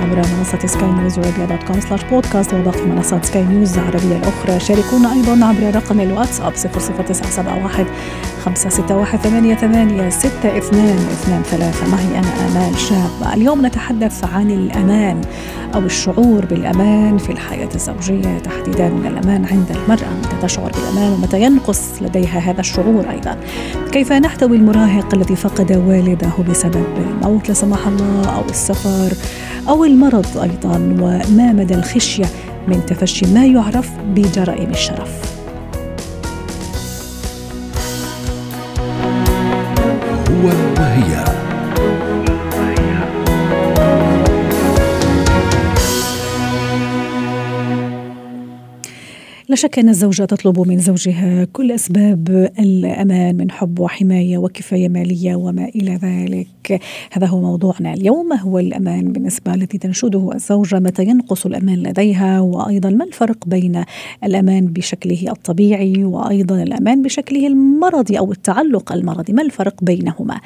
عبر منصة سكاي نيوز وراديو dot com slash podcast وباقي منصات سكاي نيوز العربية الأخرى. شاركونا أيضا عبر رقم الواتساب 00971 خمسة ستة واحد ثمانية ثمانية ستة اثنان اثنان ثلاثة. معي أنا؟ آمال شاب. اليوم نتحدث عن الأمان أو الشعور بالأمان في الحياة الزوجية. تحديدا الأمان عند المرأة. متى تشعر بالأمان ومتى ينقص لديها هذا الشعور أيضا؟ كيف نحتوي المراهق الذي فقد والده بسبب الموت لا سمح الله أو السفر أو المرض أيضا؟ وما مدى الخشية من تفشي؟ ما يعرف بجرائم الشرف؟ لا شك أن الزوجة تطلب من زوجها كل أسباب الأمان من حب وحماية وكفاية مالية وما إلى ذلك. هذا هو موضوعنا اليوم. هو الأمان بالنسبة التي تنشده الزوجة متى ينقص الأمان لديها وأيضا ما الفرق بين الأمان بشكله الطبيعي وأيضا الأمان بشكله المرضي أو التعلق المرضي؟ ما الفرق بينهما؟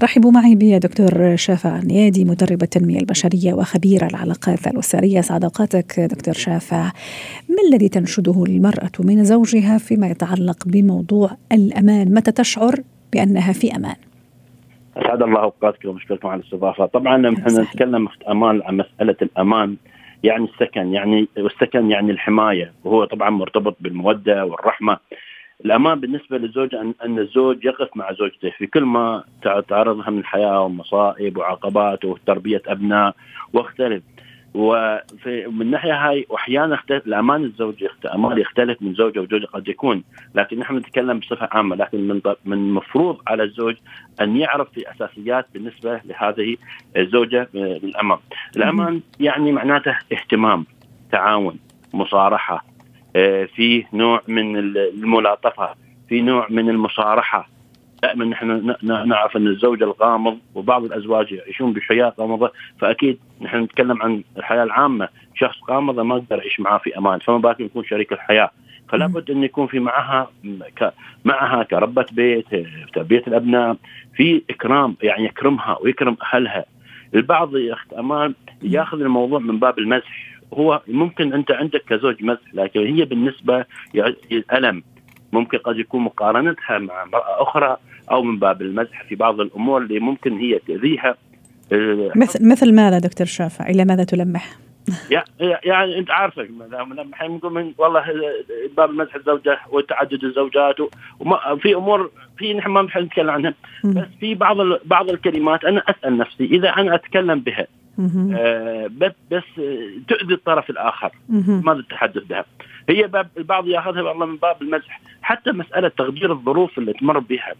رحبوا معي بدكتور شافع نيادي مدرب التنمية البشرية وخبير العلاقات الأسرية. سعد أوقاتك دكتور شافع. ما الذي تنشده المرأة من زوجها فيما يتعلق بموضوع الأمان متى تشعر بأنها في أمان أسعد الله اوقاتكم ومشكلكم على الاستضافة، طبعا نحن نتكلم أمان عن مسألة الأمان يعني السكن يعني والسكن يعني الحماية وهو طبعا مرتبط بالمودة والرحمة. الأمان بالنسبة للزوج ان أن الزوج يقف مع زوجته في كل ما تعرضها من حياه ومصائب وعقبات وتربية أبناء واختلف. وفي من الناحيه هاي وأحيانا اختلف الأمان الزوجي أمان يختلف من زوجة وزوجة قد يكون. لكن نحن نتكلم بصفة عامة. لكن من من المفروض على الزوج أن يعرف في أساسيات بالنسبة لهذه الزوجة للامان. الأمان يعني معناته اهتمام تعاون مصارحة في نوع من الملاطفة في نوع من المصارحة. دائما نحن نعرف أن الزوج الغامض وبعض الأزواج يعيشون بحياة غامضة فأكيد نحن نتكلم عن الحياة العامة. شخص غامض ما أقدر اعيش معاه في أمان فما بالك يكون شريك الحياة. فلا بد أن يكون في معها ك معها كربة بيت تربية الأبناء في إكرام يعني يكرمها ويكرم أهلها. البعض يا أخت أمان ياخذ الموضوع من باب المزح. هو ممكن أنت عندك كزوج مزح لكن هي بالنسبة الألم. ممكن قد يكون مقارنتها مع امرأة أخرى أو من باب المزح في بعض الأمور اللي ممكن هي تأذيها. مثل مثل ماذا دكتور شافع؟ إلى ماذا تلمح؟ يعني أنت عارفه الحين نقول من والله باب المزح الزوجة وتعدد الزوجات وما في أمور في نحن ما نتكلم عنها. بس في بعض بعض الكلمات أنا أسأل نفسي إذا أنا أتكلم بها آه بس تؤذي الطرف الآخر ماذا التحدث بها. هي باب البعض ياخذها والله من باب المزح. حتى مسألة تغيير الظروف اللي تمر بها.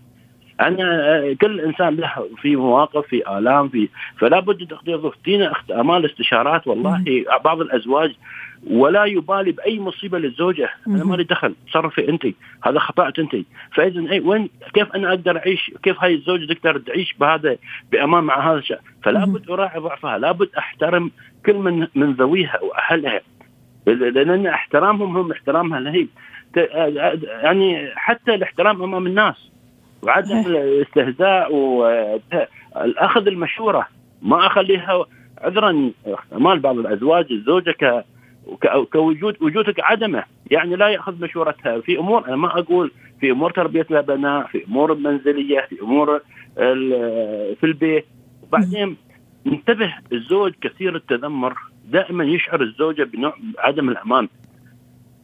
أنا كل إنسان له في مواقف في آلام في فلا بد تقدير ظروف. تينا امال استشارات والله بعض الأزواج ولا يبالي بأي مصيبة للزوجة. أنا مالي دخل تصرفي أنت. هذا خطأت أنت. فاذا اي وين كيف أنا أقدر أعيش؟ كيف هاي الزوجة تقدر تعيش بهذا بأمان مع هذا الشيء فلا بد أراعي ضعفها. لا بد أحترم كل من من ذويها وأهلها. لأن احترامهم هم احترامها لهي يعني حتى الاحترام أمام الناس. وعدم الاستهزاء والأخذ المشورة. ما أخليها عذرا. مال بعض الأزواج الزوجه ك كوجود وجودك عدمه. يعني لا يأخذ مشورتها. في أمور أنا ما أقول في أمور تربية الأبناء في أمور المنزلية في أمور في البيت. وبعدين انتبه الزوج كثير التذمر. دائما يشعر الزوجة بنوع عدم الأمان.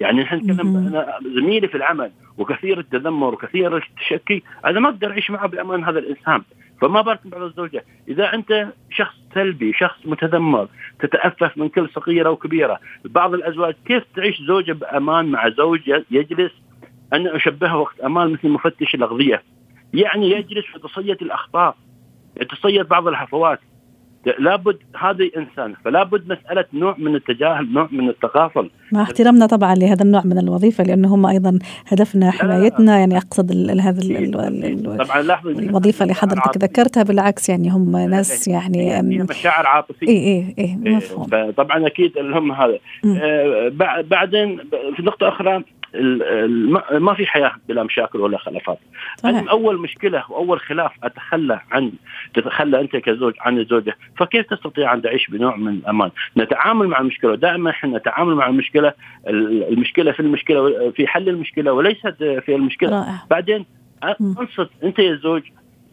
يعني نحن نتكلم زميلي في العمل. وكثير التذمر وكثير التشكي أنا ما أقدر أعيش معه بأمان هذا الإنسان. فما بالك بعض الزوجة. إذا أنت شخص سلبي شخص متذمر تتأفف من كل صغيرة وكبيرة بعض الأزواج كيف تعيش زوجة بأمان مع زوج يجلس؟ أنا أشبهه وقت أمان مثل مفتش الأغذية. يعني يجلس يتصيد الأخطاء يتصيد بعض الهفوات لابد هذه إنسان فلا بد مسألة نوع من التجاهل نوع من التغافل. مع احترامنا طبعا لهذا النوع من الوظيفة لأنه هم أيضا هدفنا حمايتنا يعني أقصد هذا طبعا لاحظ الوظيفة اللي حضرتك ذكرتها بالعكس يعني هم ناس يعني مشاعر عاطفية. اي اي اي مفهوم. طبعا أكيد هم هذا. آه بعدين في نقطة أخرى ما في حياة بلا مشاكل ولا خلافات. أول مشكلة وأول خلاف أتخلى عن تتخلى أنت كزوج عن الزوجة فكيف تستطيع أن تعيش بنوع من الأمان؟ نتعامل مع المشكلة دائما إحنا نتعامل مع المشكلة المشكلة في المشكلة في حل المشكلة وليست في المشكلة. رائع. بعدين أنصت أنت يا زوج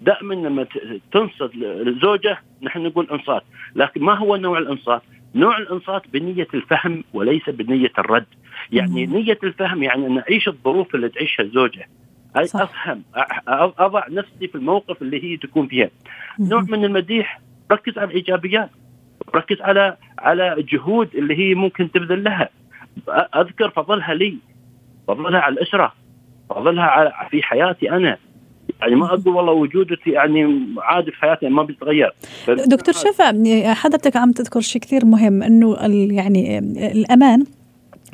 دائما لما تنصت الزوجه نحن نقول أنصات لكن ما هو نوع الأنصات؟ نوع الإنصات بنية الفهم وليس بنية الرد. يعني مم. نية الفهم يعني أن أعيش الظروف اللي تعيشها الزوجه أي صح. أفهم أضع نفسي في الموقف اللي هي تكون فيها. نوع من المديح ركز على الإيجابيات. ركز على على الجهود اللي هي ممكن تبذل لها. أذكر فضلها لي. فضلها على الأسرة. فضلها على في حياتي أنا. يعني ما أقول والله وجودتي يعني عادي في حياتي ما بيتغير دكتور شفا حضرتك عم تذكر شيء كثير مهم إنه يعني الأمان.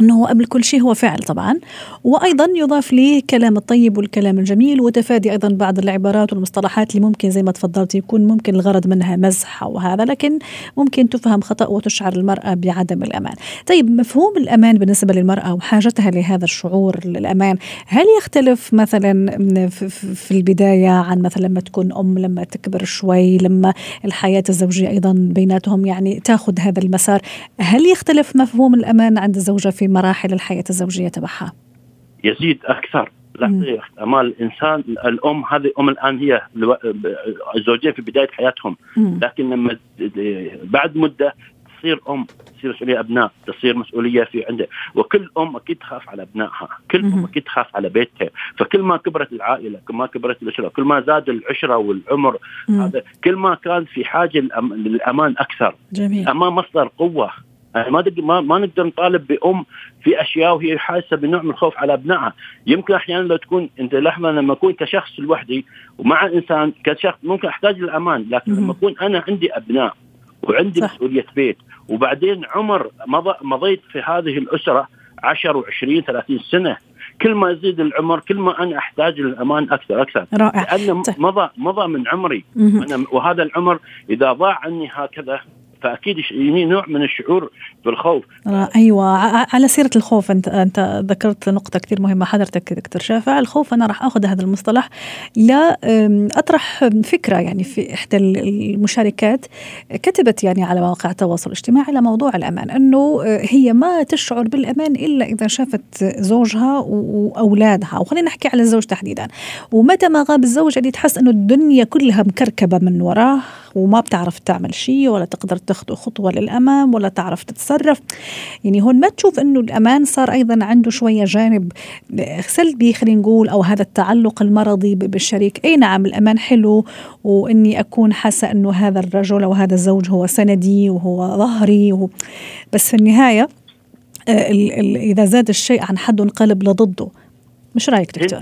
إنه قبل كل شيء هو فعل طبعا وأيضا يضاف لي كلام الطيب والكلام الجميل وتفادي أيضا بعض العبارات والمصطلحات اللي ممكن زي ما تفضلت يكون ممكن الغرض منها مزح أو هذا لكن ممكن تفهم خطأ وتشعر المرأة بعدم الأمان. طيب مفهوم الأمان بالنسبة للمرأة وحاجتها لهذا الشعور الامان هل يختلف مثلا في البداية عن مثلا لما تكون أم لما تكبر شوي لما الحياة الزوجية أيضا بيناتهم يعني تأخذ هذا المسار هل يختلف مفهوم الأمان عند الزوجة في مراحل الحياة الزوجية تبعها. يزيد أكثر. لحظة أمال الإنسان الأم هذه أم الآن هي الزوجين في بداية حياتهم. لكن لما بعد مدة تصير أم تصير مسؤولية أبناء تصير مسؤولية في عنده. وكل أم أكيد تخاف على أبنائها. كل أم أكيد تخاف على بيتها. فكل ما كبرت العائلة كل ما كبرت الأسرة كل ما زاد العشرة والعمر هذا كل ما كان في حاجة للأمان أكثر. جميل. الامان مصدر قوة. يعني ما ما, ما نقدر نطالب بأم في أشياء وهي حاسة بنوع من الخوف على ابنائها، يمكن أحيانا لو تكون أنت لحظة لما أكون كشخص لوحدي ومع إنسان كشخص ممكن أحتاج للأمان، لكن لما أكون أنا عندي أبناء وعندي صح. مسؤولية بيت وبعدين عمر مضى مضيت في هذه الأسرة 10 و20 30 سنة كل ما يزيد العمر كل ما أنا أحتاج للأمان أكثر أكثر. رائع. لأنه طيب. مضى مضى من عمري. أنا وهذا العمر إذا ضاع عني هكذا فأكيد يعني نوع من الشعور بالخوف. آه أيوه. على سيرة الخوف انت أنت ذكرت نقطة كثير مهمة حضرتك دكتور شافع. الخوف أنا راح آخذ هذا المصطلح. لا أطرح فكرة يعني في إحدى المشاركات كتبت يعني على مواقع التواصل الاجتماعي على موضوع الأمان أنه آه، هي ما تشعر بالأمان إلا إذا شافت زوجها وأولادها. وخلينا نحكي على الزوج تحديدا. ومتى ما غاب الزوج اللي تحس أنه الدنيا كلها مكركبة من وراه وما بتعرف تعمل شيء ولا تقدر تاخذ خطوة للأمام ولا تعرف تتصرف. يعني هون ما تشوف إنه الأمان صار أيضا عنده شوية جانب سلبي خلينا نقول أو هذا التعلق المرضي بالشريك. أي نعم الأمان حلو وإني أكون حاسة إنه هذا الرجل أو هذا الزوج هو سندي وهو ظهري وهو بس في النهاية آه، إذا زاد الشيء عن حد انقلب لضده. مش رأيك دكتور؟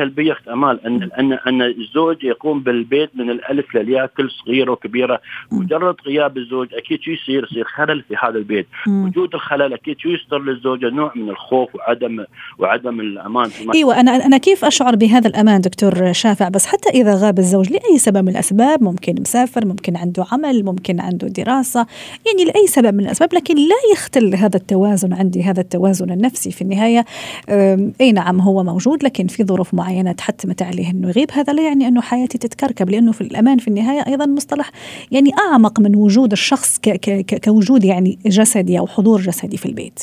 سلبية اخت أمال أن ان أن الزوج يقوم بالبيت من الألف للياء كل صغيرة وكبيرة. مجرد غياب الزوج أكيد شو يصير؟ يصير خلل في هذا البيت. وجود الخلل أكيد شو يصدر للزوجه نوع من الخوف وعدم وعدم الأمان. إيوه أنا أنا كيف أشعر بهذا الأمان دكتور شافع؟ بس حتى إذا غاب الزوج لأي سبب من الأسباب ممكن مسافر ممكن عنده عمل ممكن عنده دراسة يعني لأي سبب من الأسباب لكن لا يختل هذا التوازن عندي هذا التوازن النفسي في النهاية. أي نعم هو موجود لكن في ظروف معينة. تحتمت عليه إنه يغيب هذا لا يعني إنه حياتي تتكركب لأنه في الأمان في النهاية أيضا مصطلح يعني أعمق من وجود الشخص ك ك كوجود يعني جسدي أو حضور جسدي في البيت.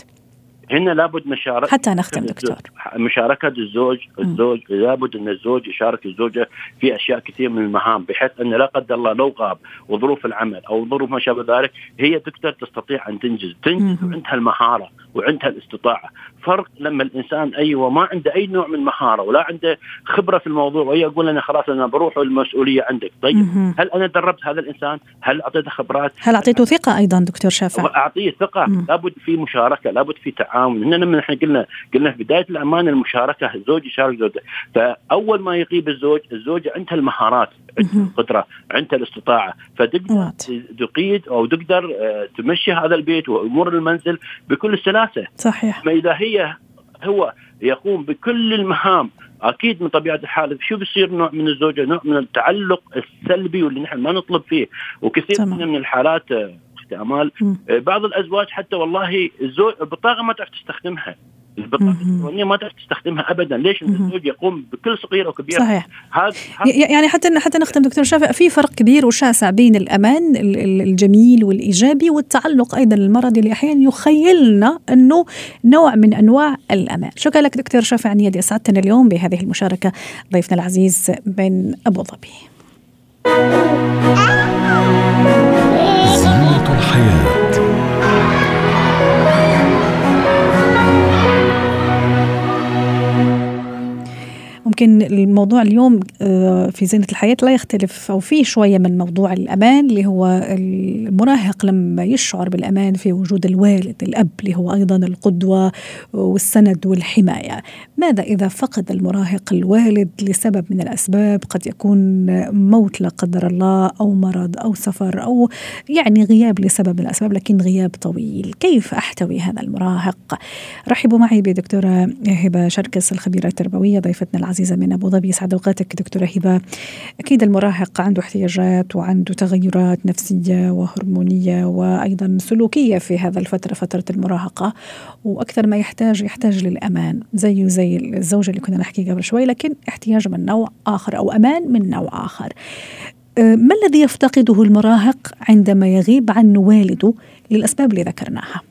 هنا لابد مشاركة حتى نختم دكتور. مشاركة الزوج الزوج لابد أن الزوج يشارك الزوجة في أشياء كثير من المهام بحيث أن لا قدر الله لو غاب وظروف العمل أو ظروف ما شابه ذلك هي تقدر تستطيع أن تنجز تنجز وعندها المهارة وعندها الاستطاعة. فرق لما الإنسان أيوه ما عنده أي نوع من مهارة ولا عنده خبرة في الموضوع وهي يقول أنا خلاص أنا بروح والمسؤولية عندك. طيب مهم. هل أنا دربت هذا الإنسان؟ هل أعطيته خبرات؟ هل أعطيته ثقة أيضا دكتور شافع؟ أعطيه ثقة. مم. لابد في مشاركة لابد في تعاون. هنا لما إحنا قلنا قلنا في بداية الامان المشاركة الزوج يشارك زوجته. فأول ما يغيب الزوج الزوجه عندها المهارات عندها. القدرة عندها الاستطاعة. فتقدر. تقيد أو تقدر آه، تمشي هذا البيت وأمور المنزل بكل سلاسة. صحيح. ما إذا هي هو يقوم بكل المهام أكيد من طبيعة الحال شو بيصير نوع من الزوجة؟ نوع من التعلق السلبي واللي نحن ما نطلب فيه. وكثير تمام. من الحالات أختي امال. آه، بعض الأزواج حتى والله الزوج البطاقة ما تعرف تستخدمها. البطاقة. الإلكترونية ما تعرف تستخدمها ابدا. ليش. الزوج يقوم بكل صغيره وكبيره صحيح. هذا يعني حتى حتى نختم دكتور شافع في فرق كبير وشاسع بين الأمان ال- ال- الجميل والإيجابي والتعلق أيضا المرضي اللي أحيانا يخيلنا أنه نوع من أنواع الأمان. شكرا لك دكتور شافع نيادي اسعدتنا اليوم بهذه المشاركة. ضيفنا العزيز من أبو ظبي. زينة ممكن الموضوع اليوم آه، في زينة الحياة لا يختلف أو فيه شوية من موضوع الأمان اللي هو المراهق لما يشعر بالأمان في وجود الوالد الأب اللي هو أيضا القدوة والسند والحماية. ماذا إذا فقد المراهق الوالد لسبب من الأسباب؟ قد يكون موت لا قدر الله أو مرض أو سفر أو يعني غياب لسبب من الأسباب لكن غياب طويل. كيف أحتوي هذا المراهق؟ رحبوا معي بدكتورة هبة شركس الخبيرة التربوية ضيفتنا العزيزة من أبو ظبي. يسعد أوقاتك دكتورة هبة. أكيد المراهق عنده احتياجات وعنده تغيرات نفسية وهرمونية وأيضا سلوكية في هذا الفترة فترة المراهقة. وأكثر ما يحتاج يحتاج للأمان زيه زي الزوجة اللي كنا نحكي قبل شوي لكن احتياج من نوع آخر أو أمان من نوع آخر. أه، ما الذي يفتقده المراهق عندما يغيب عن والده للأسباب اللي ذكرناها؟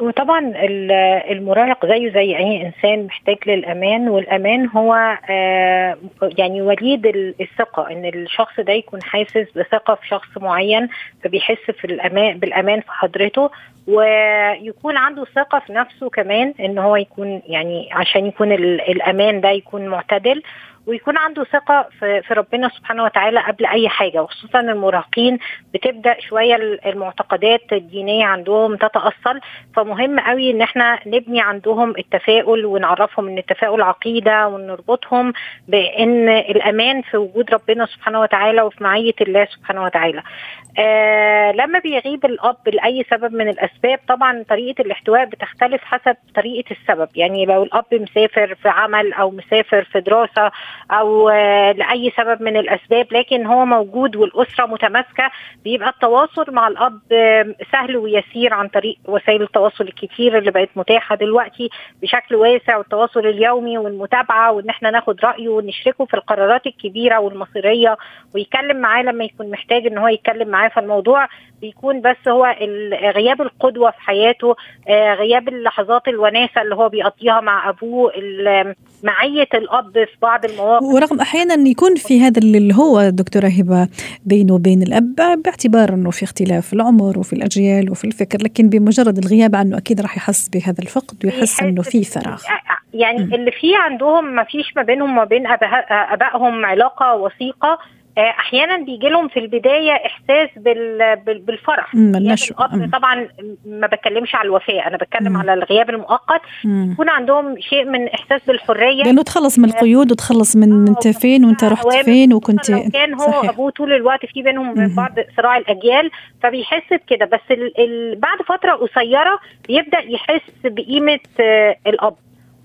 هو طبعا ال- المراهق زيه زي أي إنسان محتاج للأمان والأمان هو آه، يعني وليد ال- الثقة إن الشخص ده يكون حاسس بثقة في شخص معين فبيحس في الامان بالأمان في حضرته ويكون عنده ثقة في نفسه كمان إن هو يكون يعني عشان يكون ال- الأمان ده يكون معتدل. ويكون عنده ثقة في, في ربنا سبحانه وتعالى قبل أي حاجة وخصوصا المراهقين بتبدأ شوية المعتقدات الدينية عندهم تتاصل فمهم قوي إن إحنا نبني عندهم التفاؤل ونعرفهم إن التفاؤل عقيدة ونربطهم بإن الأمان في وجود ربنا سبحانه وتعالى وفي معية الله سبحانه وتعالى. آه لما بيغيب الأب لأي سبب من الأسباب طبعا طريقة الاحتواء بتختلف حسب طريقة السبب يعني لو الأب مسافر في عمل أو مسافر في دراسة أو آه لأي سبب من الأسباب لكن هو موجود والأسرة متماسكة. بيبقى التواصل مع الأب سهل ويسير عن طريق وسائل التواصل الكتير اللي بقت متاحة دلوقتي بشكل واسع والتواصل اليومي والمتابعة وإن إحنا ناخد رأيه ونشركه في القرارات الكبيرة والمصيرية ويتكلم معاه لما يكون محتاج إن هو يتكلم معاه. فالموضوع بيكون بس هو غياب القدوة في حياته آه، غياب اللحظات الوناسة اللي هو بيقضيها مع أبوه معيه الأب في بعض المواقف. ورغم أحيانا يكون في هذا اللي هو دكتورة هبة بينه وبين الأب باعتبار أنه في اختلاف في العمر وفي الأجيال وفي الفكر لكن بمجرد الغياب عنه أكيد راح يحس بهذا الفقد ويحس أنه في فراغ يعني مم. اللي في عندهم ما فيش ما بينهم وما بين أبائهم علاقة وثيقة آه، أحيانا بيجي لهم في البداية إحساس بال- بال- بالفرح مم،. الاب مم. طبعا ما بتكلمش على الوفاه أنا بتكلم مم. على الغياب المؤقت مم. يكون عندهم شيء من إحساس بالحرية لأنه تخلص من القيود وتخلص من أنت فين وأنت رحت فين وكنت كان هو صحيح. أبوه طول الوقت في بينهم. من بعض صراع الأجيال فبيحس بكده بس ال ال بعد فترة قصيرة بيبدأ يحس بقيمة آه الأب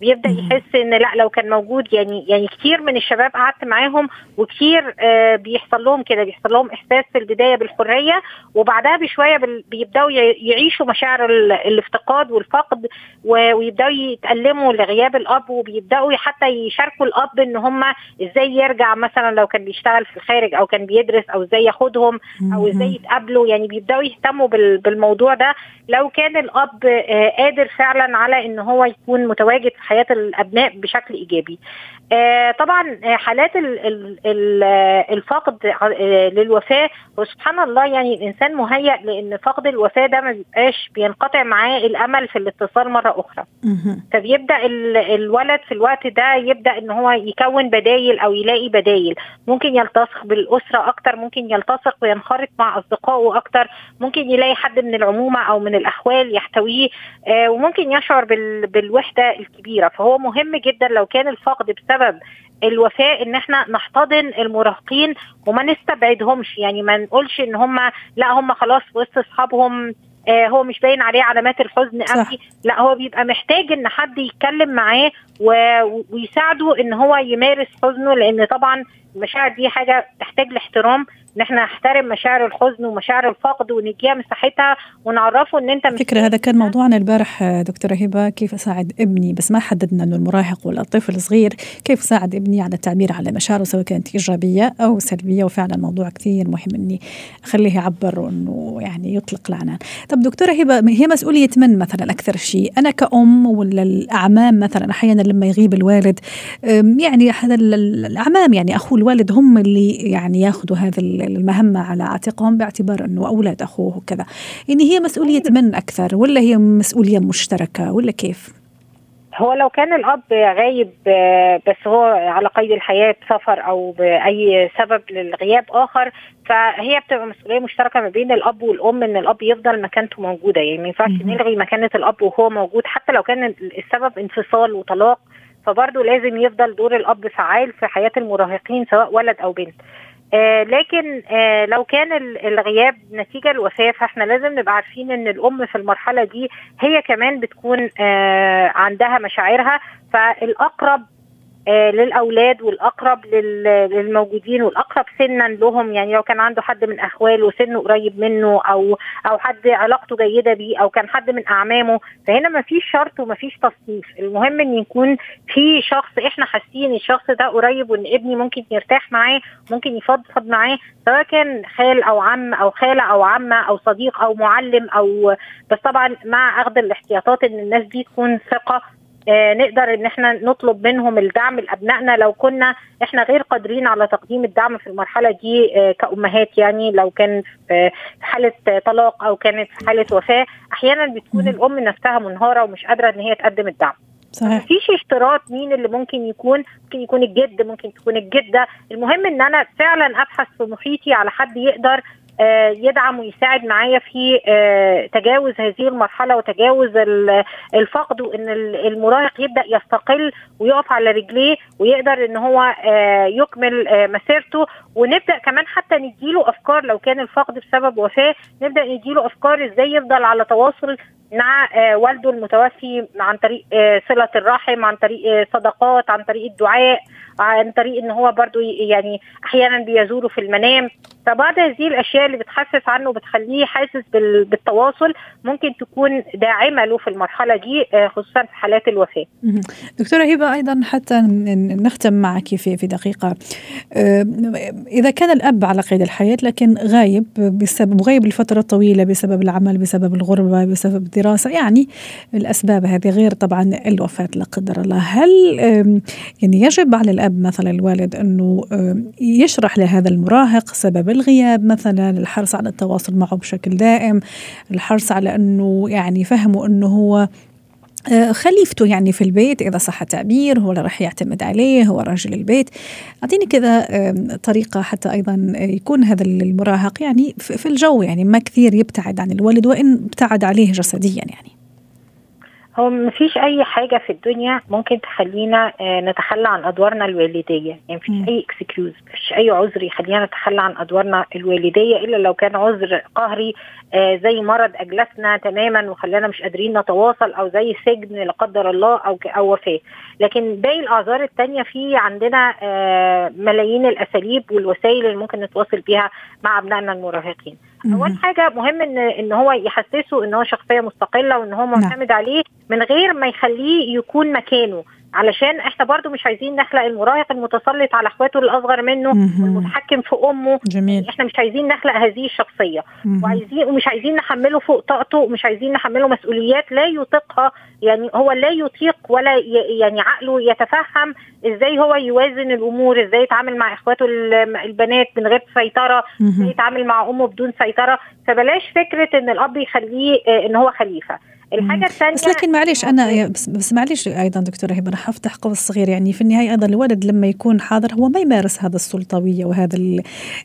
بيبدأ. يحس إن لا لو كان موجود يعني يعني كتير من الشباب قعدت معاهم وكتير آه بيحصل لهم كده بيحصل لهم إحساس في البداية بالحرية وبعدها بشوية بيبدأوا يعيشوا مشاعر ال- الافتقاد والفقد ويبدأوا يتألموا لغياب الأب وبيبدأوا حتى يشاركوا الأب إن هم إزاي يرجع مثلا لو كان بيشتغل في الخارج أو كان بيدرس أو إزاي ياخدهم أو إزاي. يتقابلوا يعني بيبدأوا يهتموا بال- بالموضوع ده لو كان الأب آه، قادر فعلا على إن هو يكون متواجد في حياة الأبناء بشكل إيجابي. طبعا حالات الفقد للوفاة وسبحان الله يعني الإنسان مهيأ لأن فقد الوفاة ده ما بيبقاش بينقطع معاه الأمل في الاتصال مرة أخرى. فبيبدأ الولد في الوقت ده يبدأ إن هو يكون بدايل أو يلاقي بدايل. ممكن يلتصق بالأسرة أكتر ممكن يلتصق وينخرط مع أصدقائه أكتر ممكن يلاقي حد من العمومه أو من الأخوال يحتويه آه وممكن يشعر بالوحدة الكبيرة. فهو مهم جدا لو كان الفقد بسبب الوفاء إن إحنا نحتضن المراهقين وما نستبعدهمش. يعني ما نقولش إن هم لا هم خلاص وسط أصحابهم آه هو مش باين عليه علامات الحزن قوي لا هو بيبقى محتاج إن حد يتكلم معاه ويساعده إن هو يمارس حزنه لأن طبعا المشاعر دي حاجة تحتاج لاحترام. ان إحنا نحترم مشاعر الحزن ومشاعر الفقد ونديها مساحتها ونعرفه ان انت فكرة هذا كان موضوعنا البارح دكتورة هبة كيف أساعد ابني بس ما حددنا إنه المراهق ولا الطفل الصغير كيف أساعد ابني على التعبير على مشاعره سواء كانت إيجابية أو سلبية وفعلا موضوع كثير مهم إني أخليه يعبر وإنه يعني يطلق العنان. طب دكتورة هبة هي مسؤولية من مثلا أكثر شيء؟ أنا كأم ولا الأعمام مثلا أحيانا لما يغيب الوالد يعني هذا الأعمام يعني أخو الوالد هم اللي يعني ياخذوا هذا المهمة على عاتقهم باعتبار أنه أولاد أخوه وكذا. يعني هي مسؤولية من أكثر ولا هي مسؤولية مشتركة ولا كيف؟ هو لو كان الأب غايب بس هو على قيد الحياة بسفر أو بأي سبب للغياب آخر فهي بتبقى مسؤولية مشتركة ما بين الأب والأم إن الأب يفضل مكانته موجودة. يعني ما ينفعش نلغي مكانة الأب وهو موجود حتى لو كان السبب انفصال وطلاق فبرضه لازم يفضل دور الأب فعال في حياة المراهقين سواء ولد أو بنت. آه لكن آه لو كان الغياب نتيجة الوفاة فإحنا لازم نبقى عارفين إن الأم في المرحلة دي هي كمان بتكون آه عندها مشاعرها. فالأقرب للأولاد والأقرب للموجودين والأقرب سنا لهم. يعني لو كان عنده حد من أخواله سنه قريب منه أو أو حد علاقته جيدة بيه أو كان حد من أعمامه فهنا ما فيش شرط وما فيش تصنيف. المهم إن يكون في شخص إحنا حاسين الشخص ده قريب وإن ابني ممكن يرتاح معاه ممكن يفضفض معاه سواء كان خال أو عم أو خالة أو عمة أو صديق أو معلم أو بس طبعا مع أخذ الاحتياطات إن الناس دي تكون ثقة آه نقدر إن إحنا نطلب منهم الدعم لأبنائنا. لو كنا إحنا غير قادرين على تقديم الدعم في المرحلة دي آه كأمهات يعني لو كان في حالة طلاق أو كانت في حالة وفاة أحيانا بتكون الأم نفسها منهارة ومش قادرة إن هي تقدم الدعم. صحيح. مفيش اشتراط مين اللي ممكن يكون ممكن يكون الجد ممكن تكون الجدة. المهم إن أنا فعلا أبحث في محيطي على حد يقدر يدعم ويساعد معايا في تجاوز هذه المرحلة وتجاوز الفقد وإن المراهق يبدأ يستقل ويقف على رجليه ويقدر إن هو يكمل مسيرته. ونبدأ كمان حتى نديله أفكار لو كان الفقد بسبب وفاة نبدأ نديله أفكار إزاي يفضل على تواصل مع والده المتوفي عن طريق صلة الرحم عن طريق صدقات عن طريق الدعاء عن طريق إن هو برضو يعني أحيانا بيزوره في المنام. فبعض هذه الأشياء اللي بتخفف عنه وبتخليه حاسس بالتواصل ممكن تكون داعمة له في المرحلة دي خصوصا في حالات الوفاة. دكتورة هبة أيضا حتى نختم معك في في دقيقة. إذا كان الأب على قيد الحياة لكن غايب بسبب غايب لفترة طويلة بسبب العمل بسبب الغربة بسبب الدراسة يعني الأسباب هذه غير طبعا الوفاة لا قدر الله. هل يعني يجب على الأب مثلا الوالد إنه يشرح لهذا المراهق سبب الغياب مثلا الحرص على التواصل معه بشكل دائم الحرص على إنه يعني فهمه إنه هو خليفته يعني في البيت إذا صح التعبير هو اللي راح يعتمد عليه هو رجل البيت. أعطيني كذا طريقة حتى أيضا يكون هذا المراهق يعني في الجو يعني ما كثير يبتعد عن الولد وإن ابتعد عليه جسديا يعني. هو مفيش أي حاجة في الدنيا ممكن تخلينا نتخلى عن أدوارنا الوالدية. يعني مفيش أي اكسكيوز مفيش أي عذر يخلينا نتخلى عن أدوارنا الوالدية إلا لو كان عذر قهري زي مرض أجلسنا تماما وخلانا مش قادرين نتواصل أو زي سجن لا قدر الله أو أو وفاة. لكن باقي الأعذار الثانية في عندنا ملايين الأساليب والوسائل اللي ممكن نتواصل بيها مع أبنائنا المراهقين. أول حاجة مهم ان إن هو يحسسه إن هو شخصية مستقلة وإن هو معتمد عليه من غير ما يخليه يكون مكانه. علشان إحنا برضو مش عايزين نخلق المراهق المتسلط على اخواته الاصغر منه. والمتحكم في امه جميل إحنا مش عايزين نخلق هذه الشخصية مهم. وعايزين ومش عايزين نحمله فوق طاقته ومش عايزين نحمله مسؤوليات لا يطيقها يعني هو لا يطيق ولا يعني عقله يتفهم إزاي هو يوازن الأمور إزاي يتعامل مع اخواته ال- البنات من غير سيطرة إزاي. يتعامل مع امه بدون سيطرة فبلاش فكرة ان الاب يخليه آه، ان هو خليفة الحاجة الثانية بس لكن معلش أنا بس, بس معلش أيضا دكتوره هبه راح افتح قوس صغير يعني في النهاية أيضا الولد لما يكون حاضر هو ما يمارس هذا السلطوية وهذا ال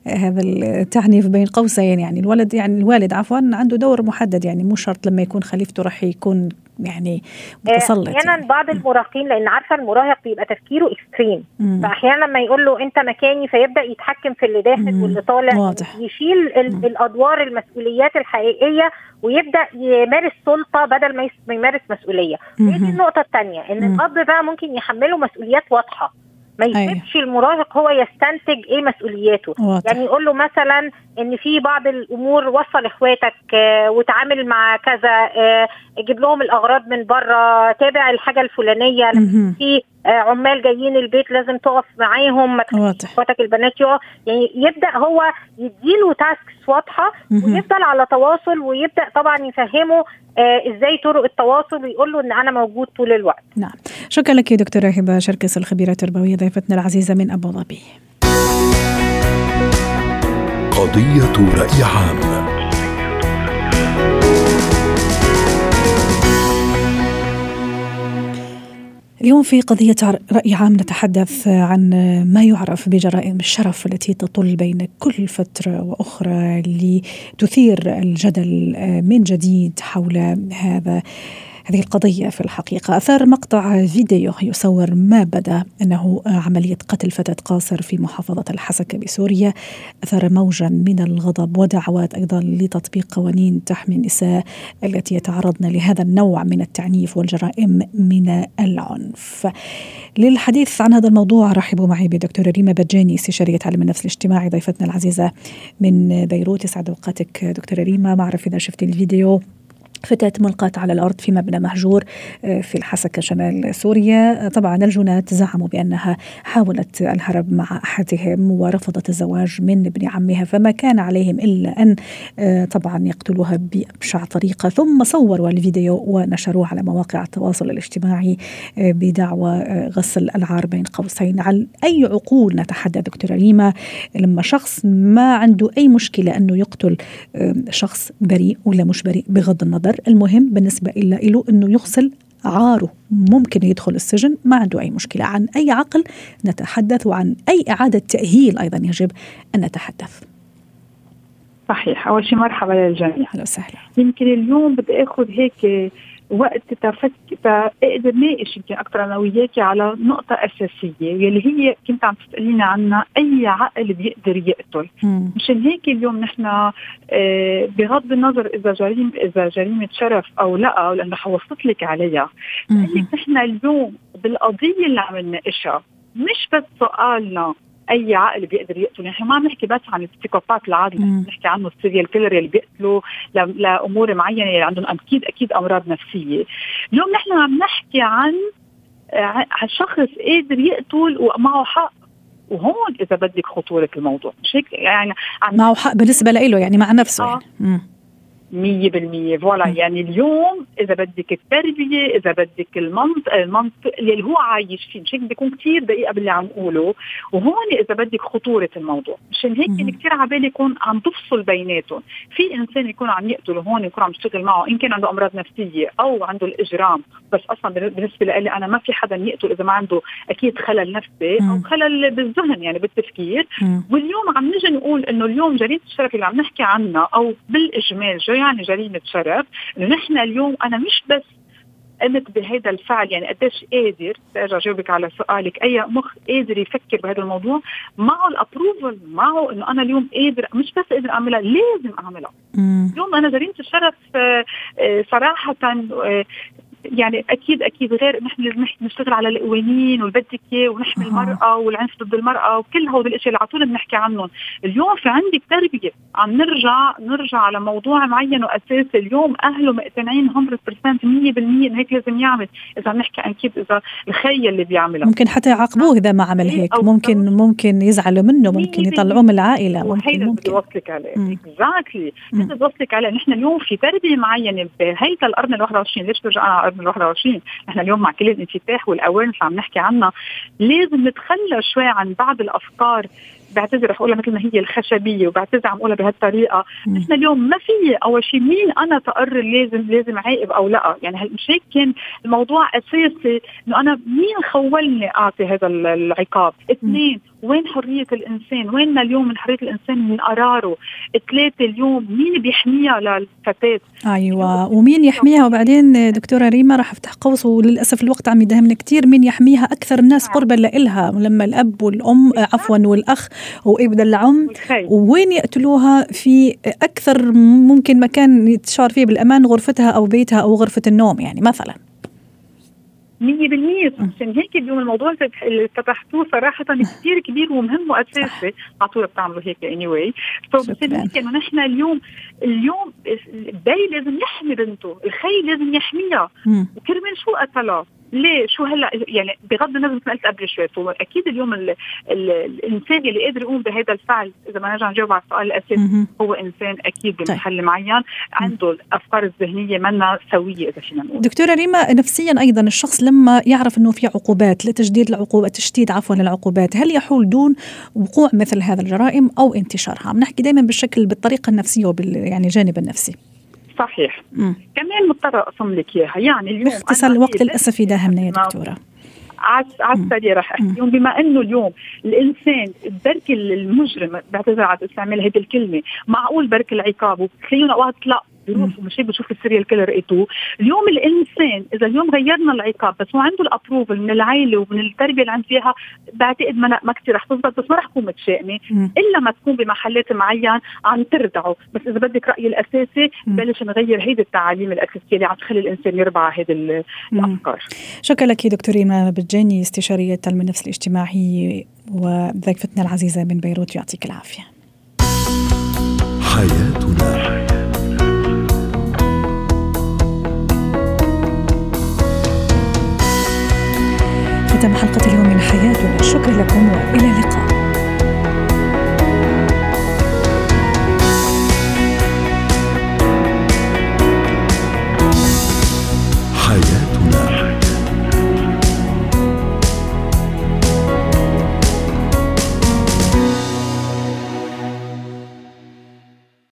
هذا التعنيف بين قوسين. يعني الولد يعني الوالد عفوا عنده دور محدد. يعني مو شرط لما يكون خليفته راح يكون يعني متسلط أحيانا يعني. بعض المراهقين لأن عارفة المراهق بيبقى تفكيره اكستريم. فاحيانا لما يقول له أنت مكاني فيبدأ يتحكم في اللي داخل مم. واللي طالع واضح. يشيل ال- مم. الأدوار المسؤوليات الحقيقية ويبدأ يمارس سلطة بدل ما يمارس مسؤولية وهي دي مهم. النقطة الثانية إن. الاب بقى ممكن يحمله مسؤوليات واضحة ما أيوة. يسيبش المراهق هو يستنتج إيه مسؤولياته. واضح. يعني يقول له مثلا إن في بعض الأمور وصل إخواتك آه، وتعامل مع كذا آه، جيب لهم الأغراض من بره تابع الحاجة الفلانية. في آه، عمال جايين البيت لازم تقف معاهم ما إخواتك البنات يقف. يعني يبدأ هو يديله تاسكس واضحة. ويفضل على تواصل ويبدأ طبعا يفهمه آه، إزاي طرق التواصل ويقول له إن أنا موجود طول الوقت. نعم. شكرا لك دكتورة هبة شركس الخبيرة التربوية ضيفتنا العزيزة من أبو ظبي. قضية رأي عام. اليوم في قضية رأي عام نتحدث عن ما يعرف بجرائم الشرف التي تطل بين كل فترة وأخرى لتثير الجدل من جديد حول هذا هذه القضية في الحقيقة. أثار مقطع فيديو يصور ما بدأ أنه عملية قتل فتاة قاصر في محافظة الحسكة بسوريا. أثار موجا من الغضب ودعوات أيضا لتطبيق قوانين تحمي النساء التي يتعرضن لهذا النوع من التعنيف والجرائم من العنف. للحديث عن هذا الموضوع رحبوا معي بدكتورة ريما بجاني استشارية علم النفس الاجتماعي ضيفتنا العزيزة من بيروت. يسعد أوقاتك دكتورة ريما. ما أعرف إذا شفتي الفيديو. فتاة ملقاة على الأرض في مبنى مهجور في الحسكة شمال سوريا. طبعا الجنات زعموا بأنها حاولت الهرب مع أحدهم ورفضت الزواج من ابن عمها فما كان عليهم إلا أن طبعا يقتلوها بأبشع طريقة. ثم صوروا الفيديو ونشروه على مواقع التواصل الاجتماعي بدعوى غسل العار بين قوسين. على أي عقول نتحدى دكتورة ريما؟ لما شخص ما عنده أي مشكلة أنه يقتل شخص بريء ولا مش بريء بغض النظر المهم بالنسبة إلا له أنه يغسل عاره. ممكن يدخل السجن ما عنده أي مشكلة. عن أي عقل نتحدث وعن أي إعادة تأهيل أيضا يجب أن نتحدث. صحيح. أول شيء مرحبا للجميع. أهلا وسهلا. يمكن اليوم بدي أخذ هيك وقت تفك فاقدر ناقش يمكن أكثر أنا وياكي على نقطة أساسية يلي هي كنت عم تسالينا عنها أي عقل بيقدر يقتل. مشان هيك اليوم نحن آه، بغض النظر إذا جريمه إذا جريمة شرف أو لأ لأنه أوصلك عليها. نحن اليوم بالقضية اللي عم نناقشها مش بس سؤالنا. أي عقل بيقدر يقتل. نحن ما عم نحكي بس عن ال psychopath العادي بنحكي عنه ال serial killer اللي بيقتلوا لأمور معينة اللي عندهم. أكيد أكيد أمراض نفسية. اليوم نحن عم نحكي عن عن شخص قادر يقتل ومعه حق. وهون إذا بدك خطورة الموضوع. مش هيك؟ يعني معه حق بالنسبة له يعني مع نفسه آه. يعني. مية بالمية فوالا. يعني اليوم إذا بدك التربية إذا بدك المنطق المنطق اللي هو عايش فيه مش هيك بيكون كثير دقيقة باللي عم قوله وهون إذا بدك خطورة الموضوع مشان هيك مهم. كثير عبالي يكون عم تفصل بيناتهم في إنسان يكون عم يقتل وهون يكون عم يشتغل معه إن كان عنده أمراض نفسية أو عنده الإجرام بس أصلا بالنسبة لي أنا ما في حدا يقتل إذا ما عنده أكيد خلل نفسي أو. خلل بالذهن يعني بالتفكير. واليوم عم نجي نقول إنه اليوم جريمة الشرف اللي عم نحكي عنها أو بالإجمال شو يعني جريمة شرف. نحن اليوم أنا مش بس قمت بهذا الفعل يعني قديش قادر. ارجع جاوبك على سؤالك. أي مخ قادر يفكر بهذا الموضوع؟ معه الابروفل معه إنه أنا اليوم قادر مش بس قادر أعملها لازم أعملها. اليوم أنا جريمة الشرف آه، آه، صراحة آه، يعني أكيد أكيد غير نحن لازم نشتغل على القوانين والبدك اياه ونحمي أه. المرأة والعنف ضد المرأة وكل هول الأشياء اللي على طول بنحكي عنهم. اليوم في عندك تربية. عم نرجع نرجع على موضوع معين واساسي اليوم أهله مقتنعين 100% 100% انه هيك لازم يعمل. إذا عم نحكي أكيد إذا الخي اللي بيعملها ممكن حتى يعاقبوه إذا ما عمل هيك. ممكن ممكن يزعلوا منه ممكن يطلعوه من العائلة ممكن ممكن بدي أوصلك عليه. exactly بدي أوصلك عليه. نحن اليوم في تربية معينة بهيدا القرن ال 21 ليش برجع على القرن ال 21 نحن اليوم مع كل الانفتاح وال awareness عم نحكي عنها. لازم نتخلى شوي عن بعض الأفكار. بعتذر رح أقولها مثل ما هي الخشبية وبعتذر عم أقولها بهالطريقة. نحن اليوم ما في أول شيء مين أنا تقرر لازم لازم عاقب أو لأ. يعني مش هيك كان الموضوع أساسي إنه أنا مين خولني أعطي هذا العقاب؟ اثنين وين حرية الإنسان؟ وين اليوم من حرية الإنسان من قراره؟ ثلاثة اليوم مين بيحميها للفتاة؟ أيوة. ومين يحميها؟ وبعدين دكتورة ريما راح أفتح قوس وللأسف الوقت عم يدهمنا كثير مين يحميها؟ أكثر الناس نعم. قربا لإلها لما الأب والأم عفوا والأخ وابن العم. وين يقتلوها؟ في أكثر ممكن مكان يتشعر فيه بالأمان غرفتها أو بيتها أو غرفة النوم يعني مثلا. 100% عشان هيك اليوم الموضوع اللي فتحتوه صراحة كثير كبير ومهم وأساسي. على طول بتعملوا هيك anyway فبصير هيك إنه نحن اليوم اليوم البي لازم يحمي بنته، الخي لازم يحميها. وكرمال شو قتلها؟ ليه؟ شو هلأ؟ يعني بغض النظر مثل ما قلت قبل شوي هو أكيد اليوم ال ال الإنسان اللي قادر يقوم بهذا الفعل إذا ما نرجع نجاوب على السؤال الأساسي هو إنسان أكيد طيب. بمحل معين عنده الأفكار الذهنية منا سوية إذا فينا نقول. دكتورة ريما نفسيا أيضا الشخص لما يعرف إنه في عقوبات لتجديد العقوبات تشديد عفوا للعقوبات هل يحول دون وقوع مثل هذا الجرائم أو انتشارها؟ عم نحكي دائما بالشكل بالطريقة النفسية وبال يعني الجانب النفسي. صحيح. مم. كمان مضطرة اقسم لك إياها. يعني اليوم باختصار الوقت للأسف يداهمنا يا دكتورة. على السريع رح أحكي. بما إنه اليوم الإنسان بركي المجرم بعتذر على استعمال هذه الكلمة معقول برك العقاب؟ وخلينا اوقات لا. بيروح مش هيك بشوف السيريال كيلر ايتو اليوم الإنسان إذا اليوم غيرنا العقاب بس هو عنده الابروفل من العائله ومن التربية اللي عند فيها بعتقد ما ما كثير رح تزبط بس ما رح تكون متشائمة. إلا ما تكون بمحلات معين عم تردعه. بس إذا بدك رايي الأساسي بلش نغير هيدي التعاليم الأساسية اللي عم تخلي الإنسان يربع هيدي الأفكار. شكرا لك دكتور إيمان بتجاني استشارية علم النفس الاجتماعي وضيفتنا العزيزة من بيروت يعطيك العافية. حياتنا. ختم حلقة اليوم من حياتنا شكرا لكم وإلى اللقاء.